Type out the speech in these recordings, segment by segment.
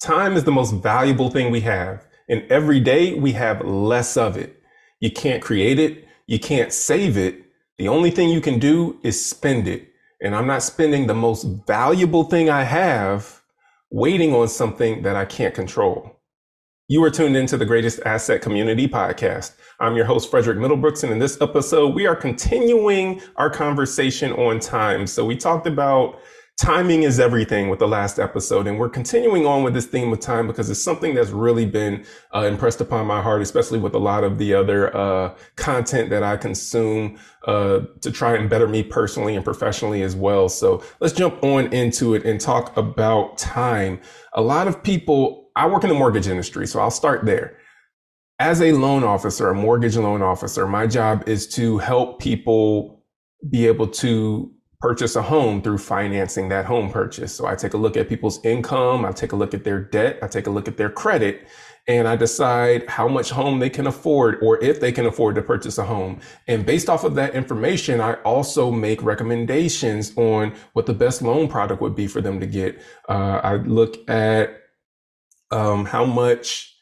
Time is the most valuable thing we have. And every day we have less of it. You can't create it. You can't save it. The only thing you can do is spend it. And I'm not spending the most valuable thing I have waiting on something that I can't control. You are tuned into the Greatest Asset Community Podcast. I'm your host, Frederick Middlebrooks, and in this episode, we are continuing our conversation on time. So we talked about timing is everything with the last episode, and we're continuing on with this theme of time because it's something that's really been uh, impressed upon my heart, especially with a lot of the other uh, content that I consume uh, to try and better me personally and professionally as well. So let's jump on into it and talk about time. A lot of people I work in the mortgage industry, so I'll start there. As a loan officer, a mortgage loan officer, my job is to help people be able to purchase a home through financing that home purchase. So I take a look at people's income, I take a look at their debt, I take a look at their credit, and I decide how much home they can afford or if they can afford to purchase a home. And based off of that information, I also make recommendations on what the best loan product would be for them to get. Uh, I look at um, how much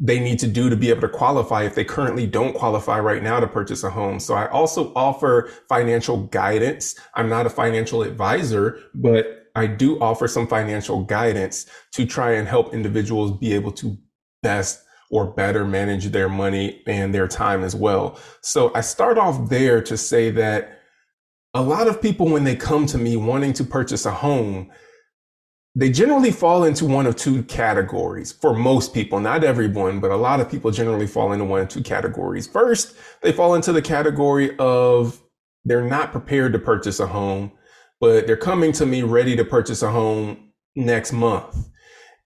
they need to do to be able to qualify if they currently don't qualify right now to purchase a home. So I also offer financial guidance. I'm not a financial advisor, but I do offer some financial guidance to try and help individuals be able to best or better manage their money and their time as well. So I start off there to say that a lot of people, when they come to me wanting to purchase a home, they generally fall into one of two categories for most people, not everyone, but a lot of people generally fall into one of two categories. First, they fall into the category of they're not prepared to purchase a home, but they're coming to me ready to purchase a home next month.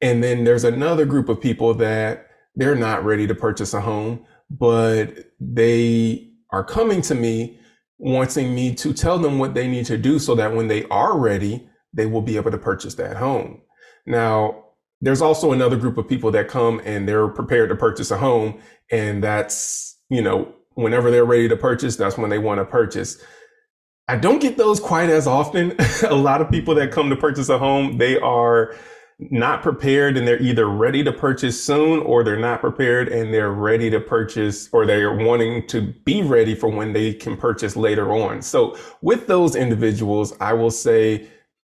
And then there's another group of people that they're not ready to purchase a home, but they are coming to me wanting me to tell them what they need to do so that when they are ready, they will be able to purchase that home. Now, there's also another group of people that come and they're prepared to purchase a home. And that's, you know, whenever they're ready to purchase, that's when they want to purchase. I don't get those quite as often. a lot of people that come to purchase a home, they are not prepared and they're either ready to purchase soon or they're not prepared and they're ready to purchase or they're wanting to be ready for when they can purchase later on. So with those individuals, I will say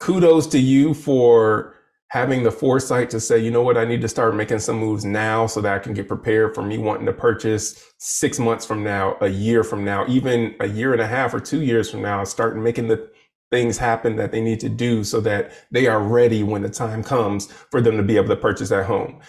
kudos to you for having the foresight to say, you know what, I need to start making some moves now so that I can get prepared for me wanting to purchase six months from now, a year from now, even a year and a half or two years from now, start making the things happen that they need to do so that they are ready when the time comes for them to be able to purchase that home.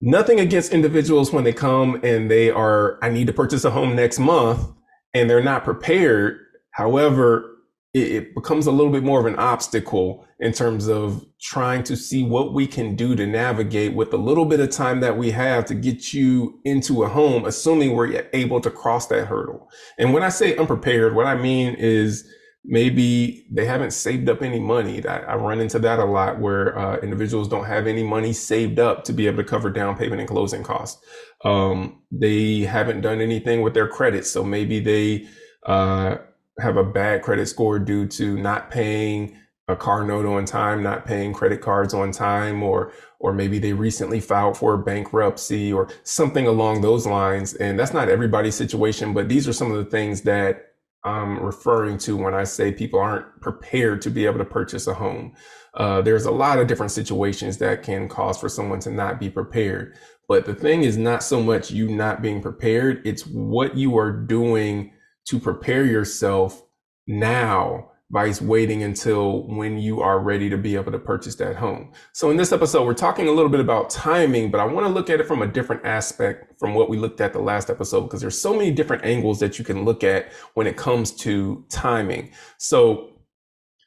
Nothing against individuals when they come and they are, I need to purchase a home next month and they're not prepared. However, it, it becomes a little bit more of an obstacle in terms of trying to see what we can do to navigate with the little bit of time that we have to get you into a home, assuming we're able to cross that hurdle. And when I say unprepared, what I mean is maybe they haven't saved up any money. I, I run into that a lot where uh, individuals don't have any money saved up to be able to cover down payment and closing costs. Um, they haven't done anything with their credit. So maybe they, uh, have a bad credit score due to not paying a car note on time, not paying credit cards on time, or or maybe they recently filed for bankruptcy or something along those lines. And that's not everybody's situation, but these are some of the things that I'm referring to when I say people aren't prepared to be able to purchase a home. Uh, there's a lot of different situations that can cause for someone to not be prepared. But the thing is not so much you not being prepared, it's what you are doing to prepare yourself now vice waiting until when you are ready to be able to purchase that home. So in this episode, we're talking a little bit about timing, but I want to look at it from a different aspect from what we looked at the last episode, because there's so many different angles that you can look at when it comes to timing. So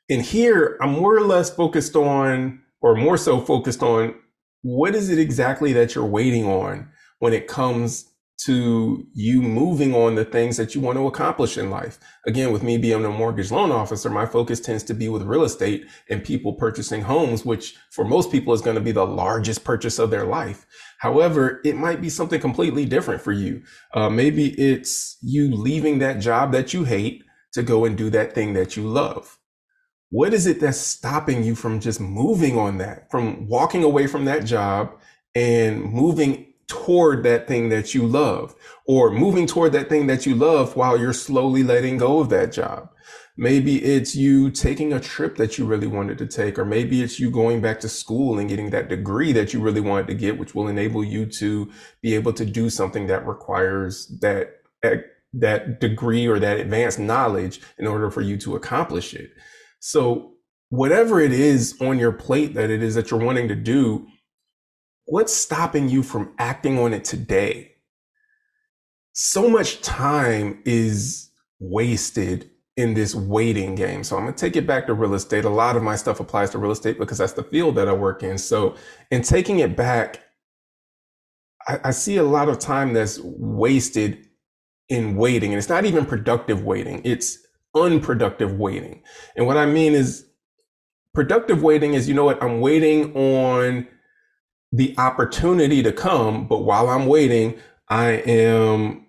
in here, I'm more or less focused on, or more so focused on what is it exactly that you're waiting on when it comes to you moving on the things that you want to accomplish in life. Again, with me being a mortgage loan officer, my focus tends to be with real estate and people purchasing homes, which for most people is going to be the largest purchase of their life. However, it might be something completely different for you. Uh, maybe it's you leaving that job that you hate to go and do that thing that you love. what is it that's stopping you from just moving on that, from walking away from that job and moving toward that thing that you love or moving toward that thing that you love while you're slowly letting go of that job? Maybe it's you taking a trip that you really wanted to take, or maybe it's you going back to school and getting that degree that you really wanted to get, which will enable you to be able to do something that requires that that degree or that advanced knowledge in order for you to accomplish it. So whatever it is on your plate that it is that you're wanting to do, what's stopping you from acting on it today? So much time is wasted in this waiting game. So I'm going to take it back to real estate. A lot of my stuff applies to real estate because that's the field that I work in. So in taking it back, I, I see a lot of time that's wasted in waiting. And it's not even productive waiting. It's unproductive waiting. And what I mean is productive waiting is, you know what? I'm waiting on the opportunity to come. But while I'm waiting, I am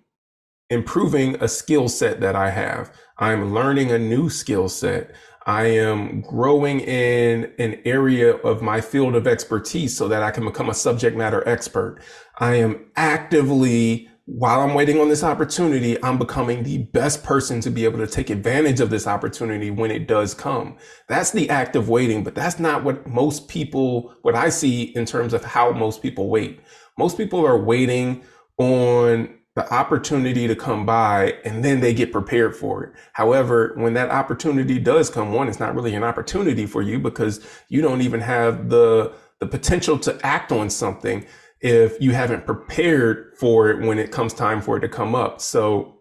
improving a skill set that I have. I'm learning a new skill set. I am growing in an area of my field of expertise so that I can become a subject matter expert. I am actively, while I'm waiting on this opportunity, I'm becoming the best person to be able to take advantage of this opportunity when it does come. That's the act of waiting, but that's not what most people, what I see in terms of how most people wait. Most people are waiting on the opportunity to come by and then they get prepared for it. However, when that opportunity does come, one, it's not really an opportunity for you because you don't even have the, the potential to act on something if you haven't prepared for it when it comes time for it to come up. So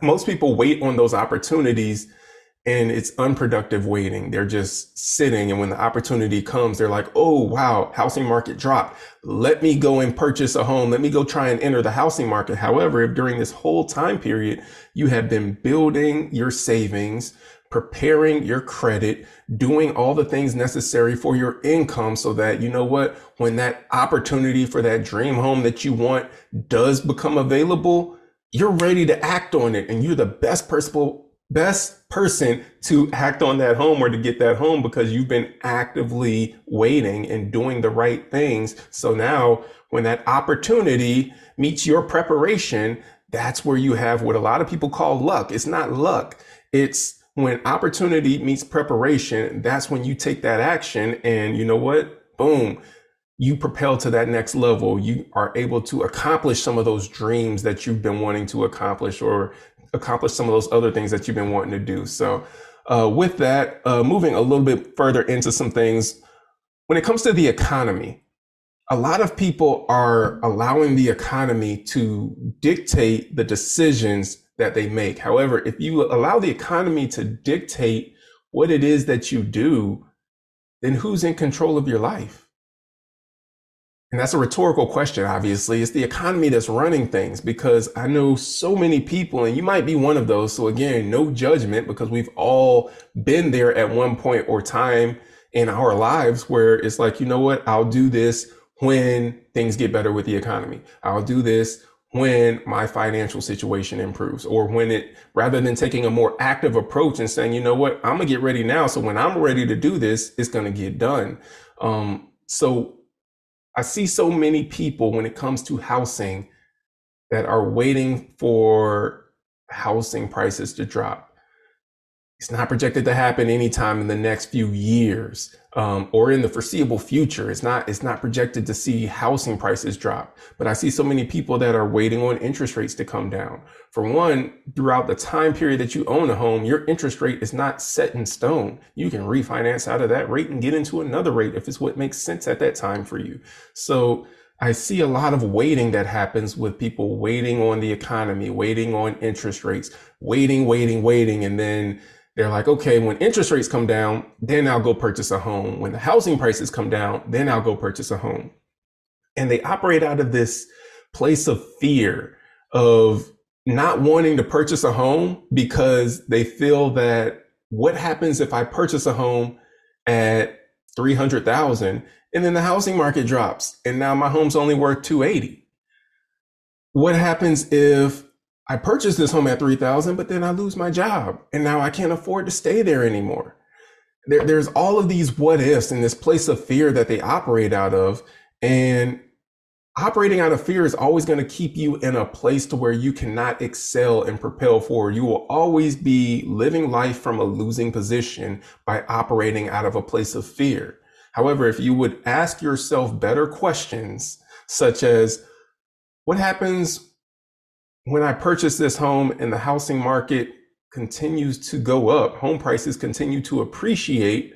most people wait on those opportunities and it's unproductive waiting. They're just sitting. And when the opportunity comes, they're like, Oh, wow, housing market dropped. Let me go and purchase a home. Let me go try and enter the housing market. However, if during this whole time period, you have been building your savings, preparing your credit, doing all the things necessary for your income so that you know what, when that opportunity for that dream home that you want does become available, you're ready to act on it and you're the best person best person to act on that home or to get that home because you've been actively waiting and doing the right things. So now when that opportunity meets your preparation, that's where you have what a lot of people call luck. It's not luck. It's when opportunity meets preparation. That's when you take that action and you know what? Boom. You propel to that next level. You are able to accomplish some of those dreams that you've been wanting to accomplish or accomplish some of those other things that you've been wanting to do. So, uh, with that, uh, moving a little bit further into some things, when it comes to the economy, a lot of people are allowing the economy to dictate the decisions that they make. However, if you allow the economy to dictate what it is that you do, then who's in control of your life? And that's a rhetorical question, obviously. It's the economy that's running things because I know so many people, and you might be one of those. So, again, no judgment because we've all been there at one point or time in our lives where it's like, you know what? I'll do this when things get better with the economy. I'll do this when my financial situation improves or when it, rather than taking a more active approach and saying, you know what? I'm to get ready now. So, when I'm ready to do this, it's to get done. Um, so, I see so many people when it comes to housing that are waiting for housing prices to drop. It's not projected to happen anytime in the next few years um, or in the foreseeable future. It's not. It's not projected to see housing prices drop. But I see so many people that are waiting on interest rates to come down. For one, throughout the time period that you own a home, your interest rate is not set in stone. You can refinance out of that rate and get into another rate if it's what makes sense at that time for you. So. I see a lot of waiting that happens with people waiting on the economy, waiting on interest rates, waiting, waiting, waiting, and then they're like, okay, when interest rates come down, then I'll go purchase a home. When the housing prices come down, then I'll go purchase a home. And they operate out of this place of fear of not wanting to purchase a home because they feel that what happens if I purchase a home at 300,000 and then the housing market drops and now my home's only worth 280? What happens if I purchased this home at 3000, but then I lose my job and now I can't afford to stay there anymore. There, there's all of these what ifs in this place of fear that they operate out of. And operating out of fear is always going to keep you in a place to where you cannot excel and propel forward. You will always be living life from a losing position by operating out of a place of fear. However, if you would ask yourself better questions, such as what happens when I purchase this home and the housing market continues to go up, home prices continue to appreciate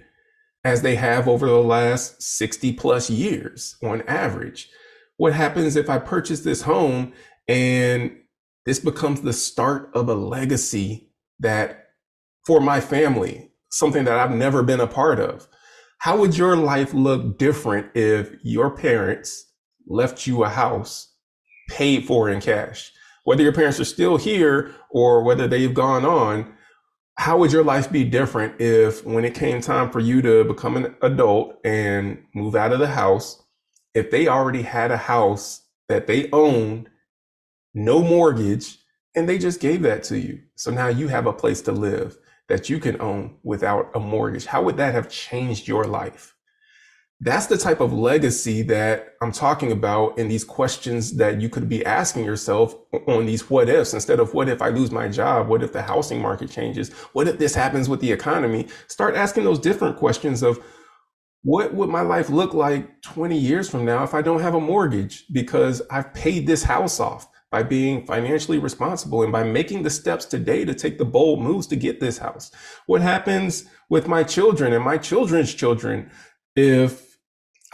as they have over the last 60 plus years on average what happens if I purchase this home and this becomes the start of a legacy that for my family, something that I've never been a part of? How would your life look different if your parents left you a house paid for in cash? Whether your parents are still here or whether they've gone on, how would your life be different if when it came time for you to become an adult and move out of the house, if they already had a house that they owned, no mortgage, and they just gave that to you. So now you have a place to live that you can own without a mortgage. How would that have changed your life? That's the type of legacy that I'm talking about in these questions that you could be asking yourself on these what ifs instead of what if I lose my job? What if the housing market changes? What if this happens with the economy? Start asking those different questions of what would my life look like 20 years from now if I don't have a mortgage because I've paid this house off by being financially responsible and by making the steps today to take the bold moves to get this house? What happens with my children and my children's children if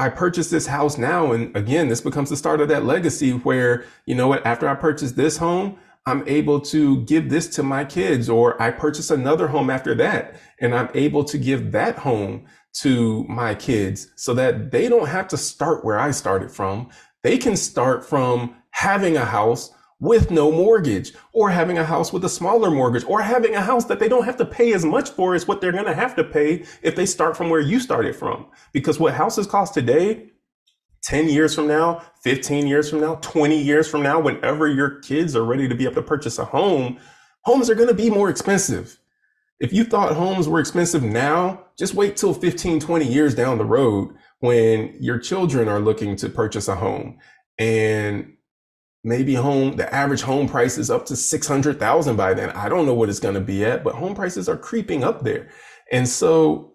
I purchase this house now? And again, this becomes the start of that legacy where, you know what, after I purchase this home, I'm able to give this to my kids, or I purchase another home after that, and I'm able to give that home to my kids so that they don't have to start where I started from. They can start from having a house with no mortgage or having a house with a smaller mortgage or having a house that they don't have to pay as much for as what they're going to have to pay if they start from where you started from. Because what houses cost today, 10 years from now, 15 years from now, 20 years from now, whenever your kids are ready to be able to purchase a home, homes are going to be more expensive. If you thought homes were expensive now, just wait till 15, 20 years down the road when your children are looking to purchase a home and maybe home the average home price is up to 600,000 by then. I don't know what it's going to be at, but home prices are creeping up there. And so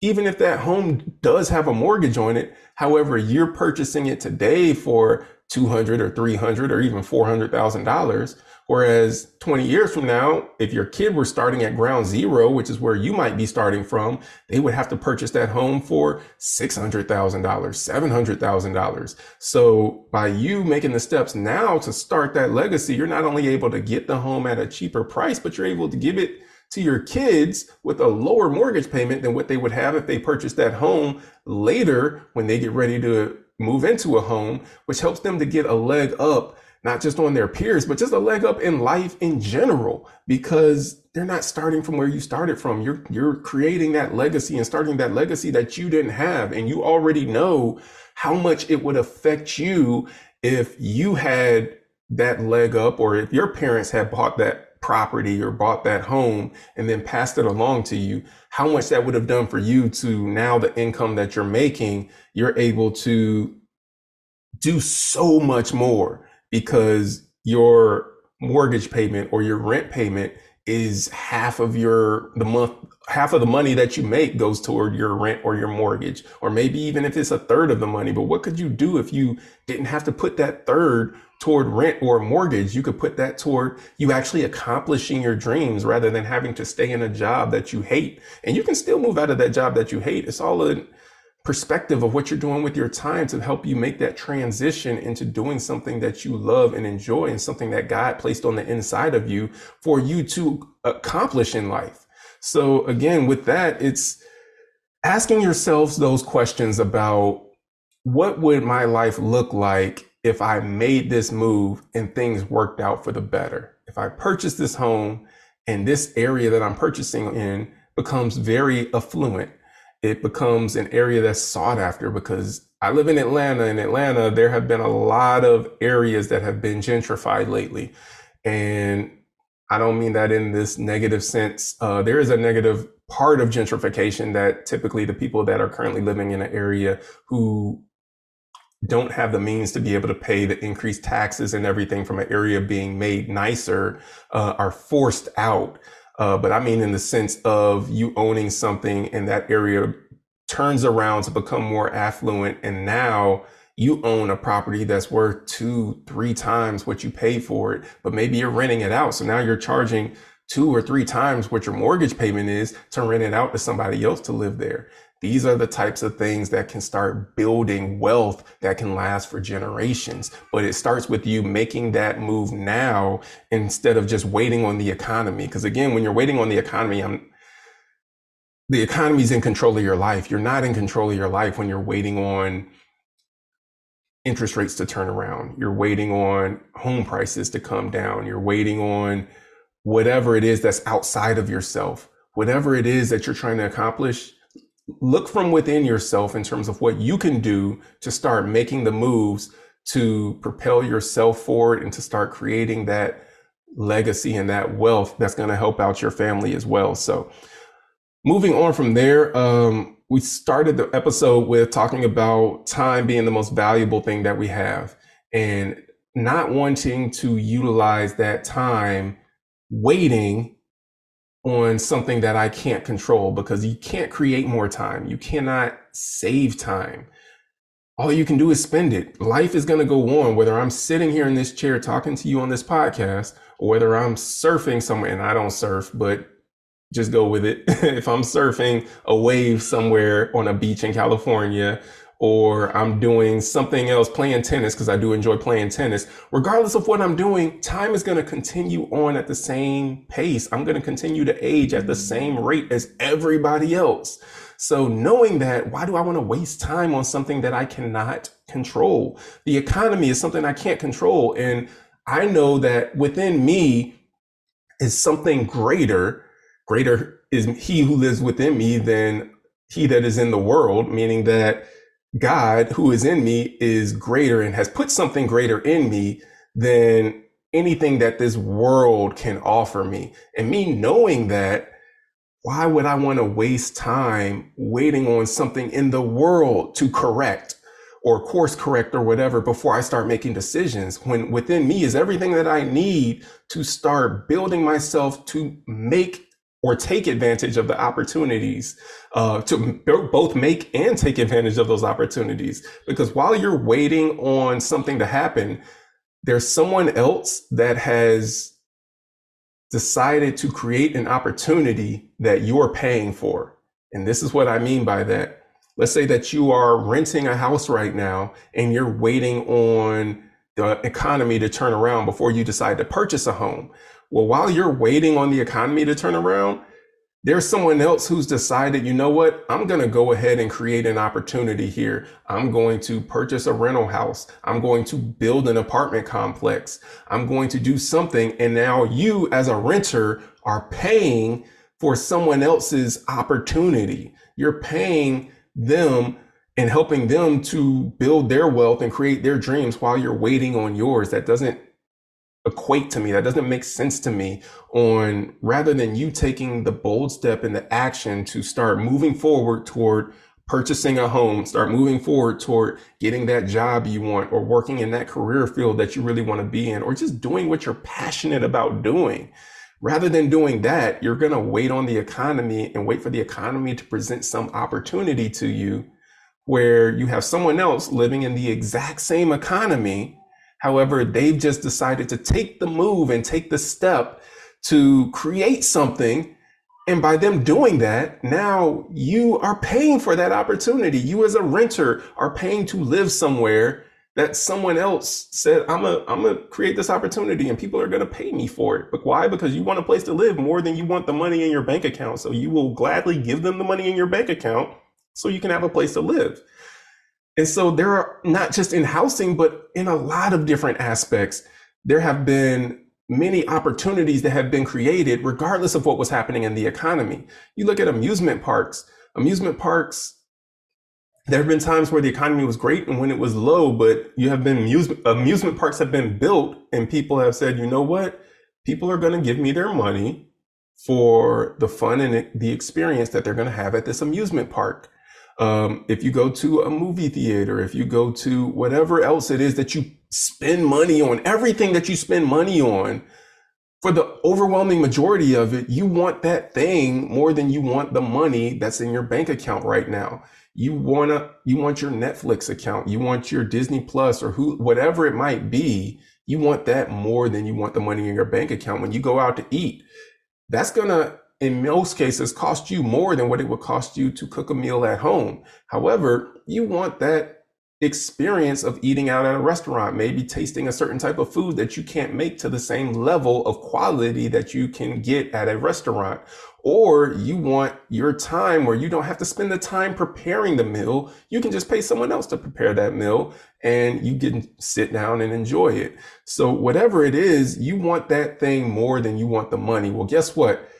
even if that home does have a mortgage on it, however, you're purchasing it today for 200 or 300 or even $400,000, Whereas 20 years from now, if your kid were starting at ground zero, which is where you might be starting from, they would have to purchase that home for $600,000, $700,000. So by you making the steps now to start that legacy, you're not only able to get the home at a cheaper price, but you're able to give it to your kids with a lower mortgage payment than what they would have if they purchased that home later when they get ready to move into a home, which helps them to get a leg up not just on their peers, but just a leg up in life in general, because they're not starting from where you started from. You're, you're creating that legacy and starting that legacy that you didn't have. And you already know how much it would affect you if you had that leg up or if your parents had bought that property or bought that home and then passed it along to you, how much that would have done for you to now the income that you're making, you're able to do so much more because your mortgage payment or your rent payment is half of your the month half of the money that you make goes toward your rent or your mortgage or maybe even if it's a third of the money. But what could you do if you didn't have to put that third toward rent or mortgage? You could put that toward you actually accomplishing your dreams rather than having to stay in a job that you hate. And you can still move out of that job that you hate. It's all a perspective of what you're doing with your time to help you make that transition into doing something that you love and enjoy and something that God placed on the inside of you for you to accomplish in life. So again, with that, it's asking yourselves those questions about what would my life look like if I made this move and things worked out for the better? If I purchased this home and this area that I'm purchasing in becomes very affluent, it becomes an area that's sought after because I live in Atlanta. In Atlanta, there have been a lot of areas that have been gentrified lately. And I don't mean that in this negative sense. Uh, there is a negative part of gentrification that typically the people that are currently living in an area who don't have the means to be able to pay the increased taxes and everything from an area being made nicer uh, are forced out. Uh, but I mean, in the sense of you owning something and that area turns around to become more affluent. And now you own a property that's worth two, three times what you paid for it, but maybe you're renting it out. So now you're charging two or three times what your mortgage payment is to rent it out to somebody else to live there. These are the types of things that can start building wealth that can last for generations. But it starts with you making that move now instead of just waiting on the economy. Because again, when you're waiting on the economy, I'm, the economy is in control of your life. You're not in control of your life when you're waiting on interest rates to turn around. You're waiting on home prices to come down. You're waiting on whatever it is that's outside of yourself. Whatever it is that you're trying to accomplish, look from within yourself in terms of what you can do to start making the moves to propel yourself forward and to start creating that legacy and that wealth that's going to help out your family as well. So moving on from there, um, we started the episode with talking about time being the most valuable thing that we have and not wanting to utilize that time waiting on something that I can't control because you can't create more time. You cannot save time. All you can do is spend it. Life is going to go on, whether I'm sitting here in this chair talking to you on this podcast or whether I'm surfing somewhere and I don't surf, but just go with it. if I'm surfing a wave somewhere on a beach in California or I'm doing something else, playing tennis, because I do enjoy playing tennis, regardless of what I'm doing, time is going to continue on at the same pace. I'm going to continue to age at the same rate as everybody else. So knowing that, why do I want to waste time on something that I cannot control? The economy is something I can't control. And I know that within me is something greater. Greater is he who lives within me than he that is in the world, meaning that God who is in me is greater and has put something greater in me than anything that this world can offer me. And me knowing that, why would I want to waste time waiting on something in the world to correct or course correct or whatever before I start making decisions when within me is everything that I need to start building myself to make or take advantage of the opportunities uh, to both make and take advantage of those opportunities. Because while you're waiting on something to happen, there's someone else that has decided to create an opportunity that you're paying for. And this is what I mean by that. Let's say that you are renting a house right now and you're waiting on the economy to turn around before you decide to purchase a home. Well, while you're waiting on the economy to turn around, there's someone else who's decided, you know what? I'm going to go ahead and create an opportunity here. I'm going to purchase a rental house. I'm going to build an apartment complex. I'm going to do something. And now you as a renter are paying for someone else's opportunity. You're paying them and helping them to build their wealth and create their dreams while you're waiting on yours. That doesn't equate to me. That doesn't make sense to me on rather than you taking the bold step and the action to start moving forward toward purchasing a home, start moving forward toward getting that job you want or working in that career field that you really want to be in or just doing what you're passionate about doing. Rather than doing that, you're going to wait on the economy and wait for the economy to present some opportunity to you where you have someone else living in the exact same economy However, they've just decided to take the move and take the step to create something. And by them doing that, now you are paying for that opportunity. You as a renter are paying to live somewhere that someone else said, I'm a, I'm gonna create this opportunity and people are gonna pay me for it. But why? Because you want a place to live more than you want the money in your bank account. So you will gladly give them the money in your bank account so you can have a place to live. And so there are not just in housing, but in a lot of different aspects, there have been many opportunities that have been created regardless of what was happening in the economy. You look at amusement parks, amusement parks, there have been times where the economy was great and when it was low, but you have been amusement, amusement parks have been built and people have said, you know what? people are going to give me their money for the fun and the experience that they're going to have at this amusement park. Um, if you go to a movie theater, if you go to whatever else it is that you spend money on, everything that you spend money on, for the overwhelming majority of it, you want that thing more than you want the money that's in your bank account right now. You wanna, you want your Netflix account, you want your Disney Plus or who, whatever it might be. You want that more than you want the money in your bank account. When you go out to eat, that's gonna, in most cases, cost you more than what it would cost you to cook a meal at home. However, you want that experience of eating out at a restaurant, maybe tasting a certain type of food that you can't make to the same level of quality that you can get at a restaurant. Or you want your time where you don't have to spend the time preparing the meal. You can just pay someone else to prepare that meal and you can sit down and enjoy it. So whatever it is, you want that thing more than you want the money. Well, guess what?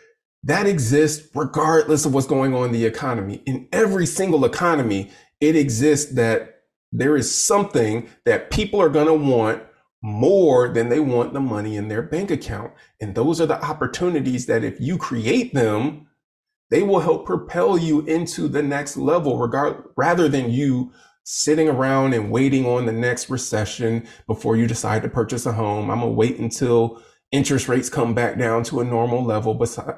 That exists regardless of what's going on in the economy. In every single economy, it exists that there is something that people are going to want more than they want the money in their bank account. And those are the opportunities that if you create them, they will help propel you into the next level regard rather than you sitting around and waiting on the next recession before you decide to purchase a home. I'm going to wait until interest rates come back down to a normal level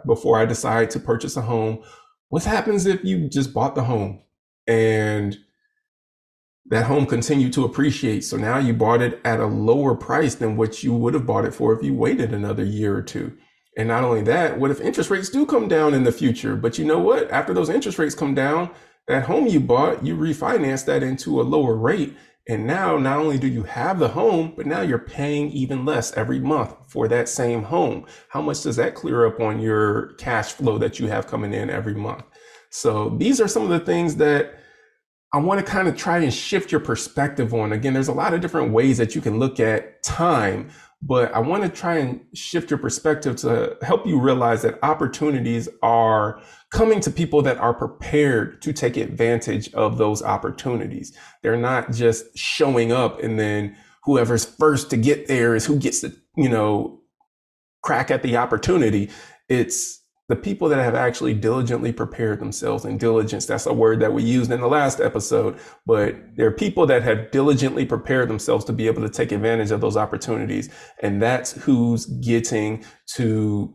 before I decide to purchase a home. What happens if you just bought the home and that home continued to appreciate. So now you bought it at a lower price than what you would have bought it for if you waited another year or two. And not only that, what if interest rates do come down in the future? But you know what? After those interest rates come down, that home you bought, you refinance that into a lower rate. And now not only do you have the home, but now you're paying even less every month for that same home. How much does that clear up on your cash flow that you have coming in every month? So these are some of the things that I want to kind of try and shift your perspective on. Again, there's a lot of different ways that you can look at time, but I want to try and shift your perspective to help you realize that opportunities are coming to people that are prepared to take advantage of those opportunities. They're not just showing up and then whoever's first to get there is who gets to, you know, crack at the opportunity. It's the people that have actually diligently prepared themselves and diligence that's a word that we used in the last episode but there are people that have diligently prepared themselves to be able to take advantage of those opportunities and that's who's getting to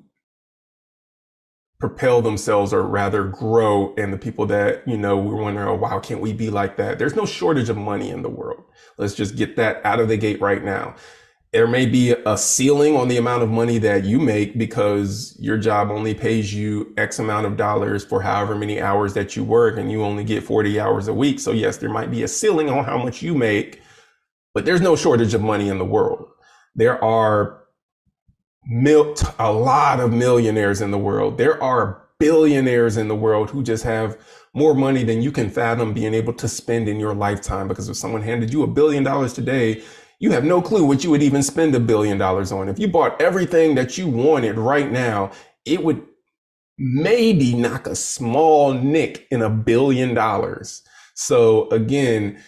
propel themselves or rather grow and the people that you know we're wondering oh wow can't we be like that? There's no shortage of money in the world. Let's just get that out of the gate right now there may be a ceiling on the amount of money that you make because your job only pays you X amount of dollars for however many hours that you work and you only get 40 hours a week. So yes, there might be a ceiling on how much you make, but there's no shortage of money in the world. There are mil- a lot of millionaires in the world. There are billionaires in the world who just have more money than you can fathom being able to spend in your lifetime. Because if someone handed you a billion dollars today, you have no clue what you would even spend a billion dollars on. If you bought everything that you wanted right now, it would maybe knock a small nick in a billion dollars. So again,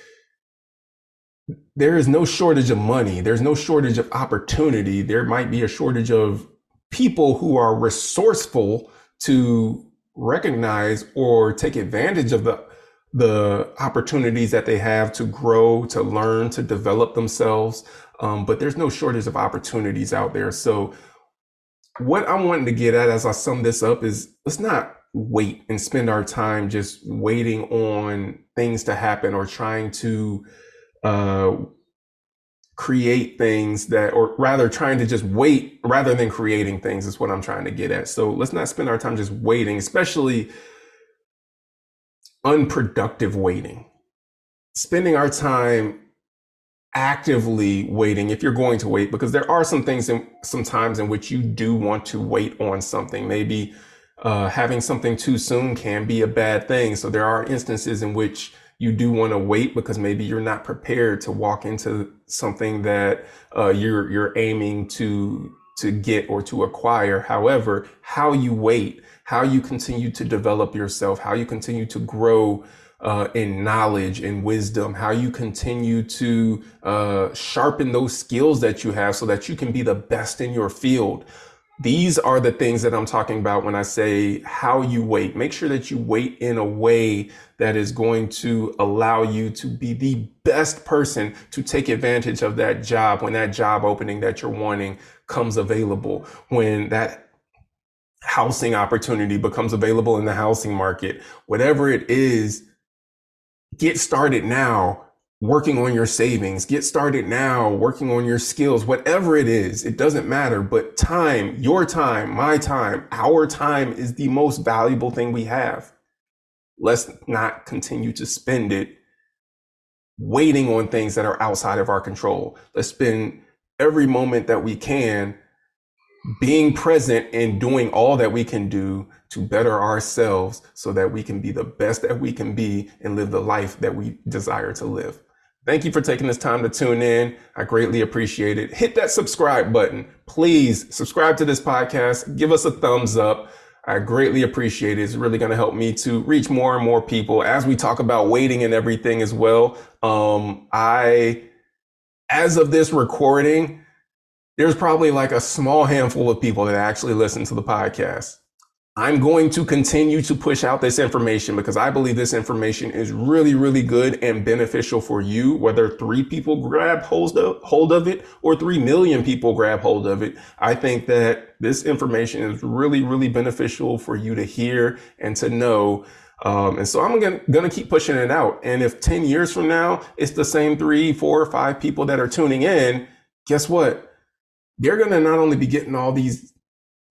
there is no shortage of money. There's no shortage of opportunity. There might be a shortage of people who are resourceful to recognize or take advantage of the the opportunities that they have to grow, to learn, to develop themselves. Um, but there's no shortage of opportunities out there. So, what I'm wanting to get at as I sum this up is let's not wait and spend our time just waiting on things to happen or trying to uh, create things that, or rather trying to just wait rather than creating things is what I'm trying to get at. So let's not spend our time just waiting, especially unproductive waiting, spending our time actively waiting if you're going to wait, because there are some things in some times in which you do want to wait on something. Maybe uh, having something too soon can be a bad thing. So there are instances in which you do want to wait because maybe you're not prepared to walk into something that uh, you're you're aiming to to get or to acquire. However, how you wait how you continue to develop yourself, how you continue to grow uh, in knowledge and wisdom, how you continue to uh, sharpen those skills that you have so that you can be the best in your field. These are the things that I'm talking about when I say how you wait. Make sure that you wait in a way that is going to allow you to be the best person to take advantage of that job when that job opening that you're wanting comes available, when that housing opportunity becomes available in the housing market, whatever it is, get started now working on your savings. Get started now, working on your skills, whatever it is, it doesn't matter. But time, your time, my time, our time is the most valuable thing we have. Let's not continue to spend it waiting on things that are outside of our control. Let's spend every moment that we can being present and doing all that we can do to better ourselves so that we can be the best that we can be and live the life that we desire to live. Thank you for taking this time to tune in. I greatly appreciate it. Hit that subscribe button. Please subscribe to this podcast. Give us a thumbs up. I greatly appreciate it. It's really going to help me to reach more and more people as we talk about waiting and everything as well. Um, I, as of this recording, there's probably like a small handful of people that actually listen to the podcast. I'm going to continue to push out this information because I believe this information is really, really good and beneficial for you, whether three people grab hold of, hold of it or three million people grab hold of it. I think that this information is really, really beneficial for you to hear and to know. Um, and so I'm gonna, gonna keep pushing it out. And if 10 years from now, it's the same three, four, or five people that are tuning in, guess what? They're gonna not only be getting all these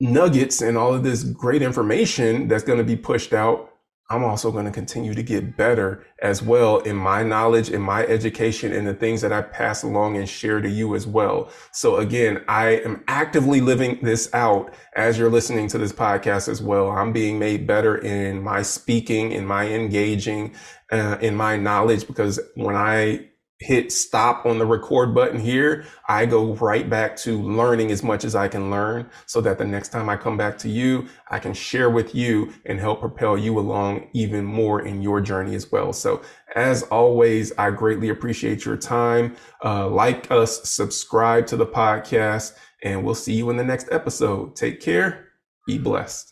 nuggets and all of this great information that's going to be pushed out, I'm also going to continue to get better as well in my knowledge, in my education, and the things that I pass along and share to you as well. So again, I am actively living this out as you're listening to this podcast as well. I'm being made better in my speaking, in my engaging, uh, in my knowledge, because when I hit stop on the record button here, I go right back to learning as much as I can learn so that the next time I come back to you, I can share with you and help propel you along even more in your journey as well. So as always, I greatly appreciate your time. Uh, like us, subscribe to the podcast, and we'll see you in the next episode. Take care. Be blessed.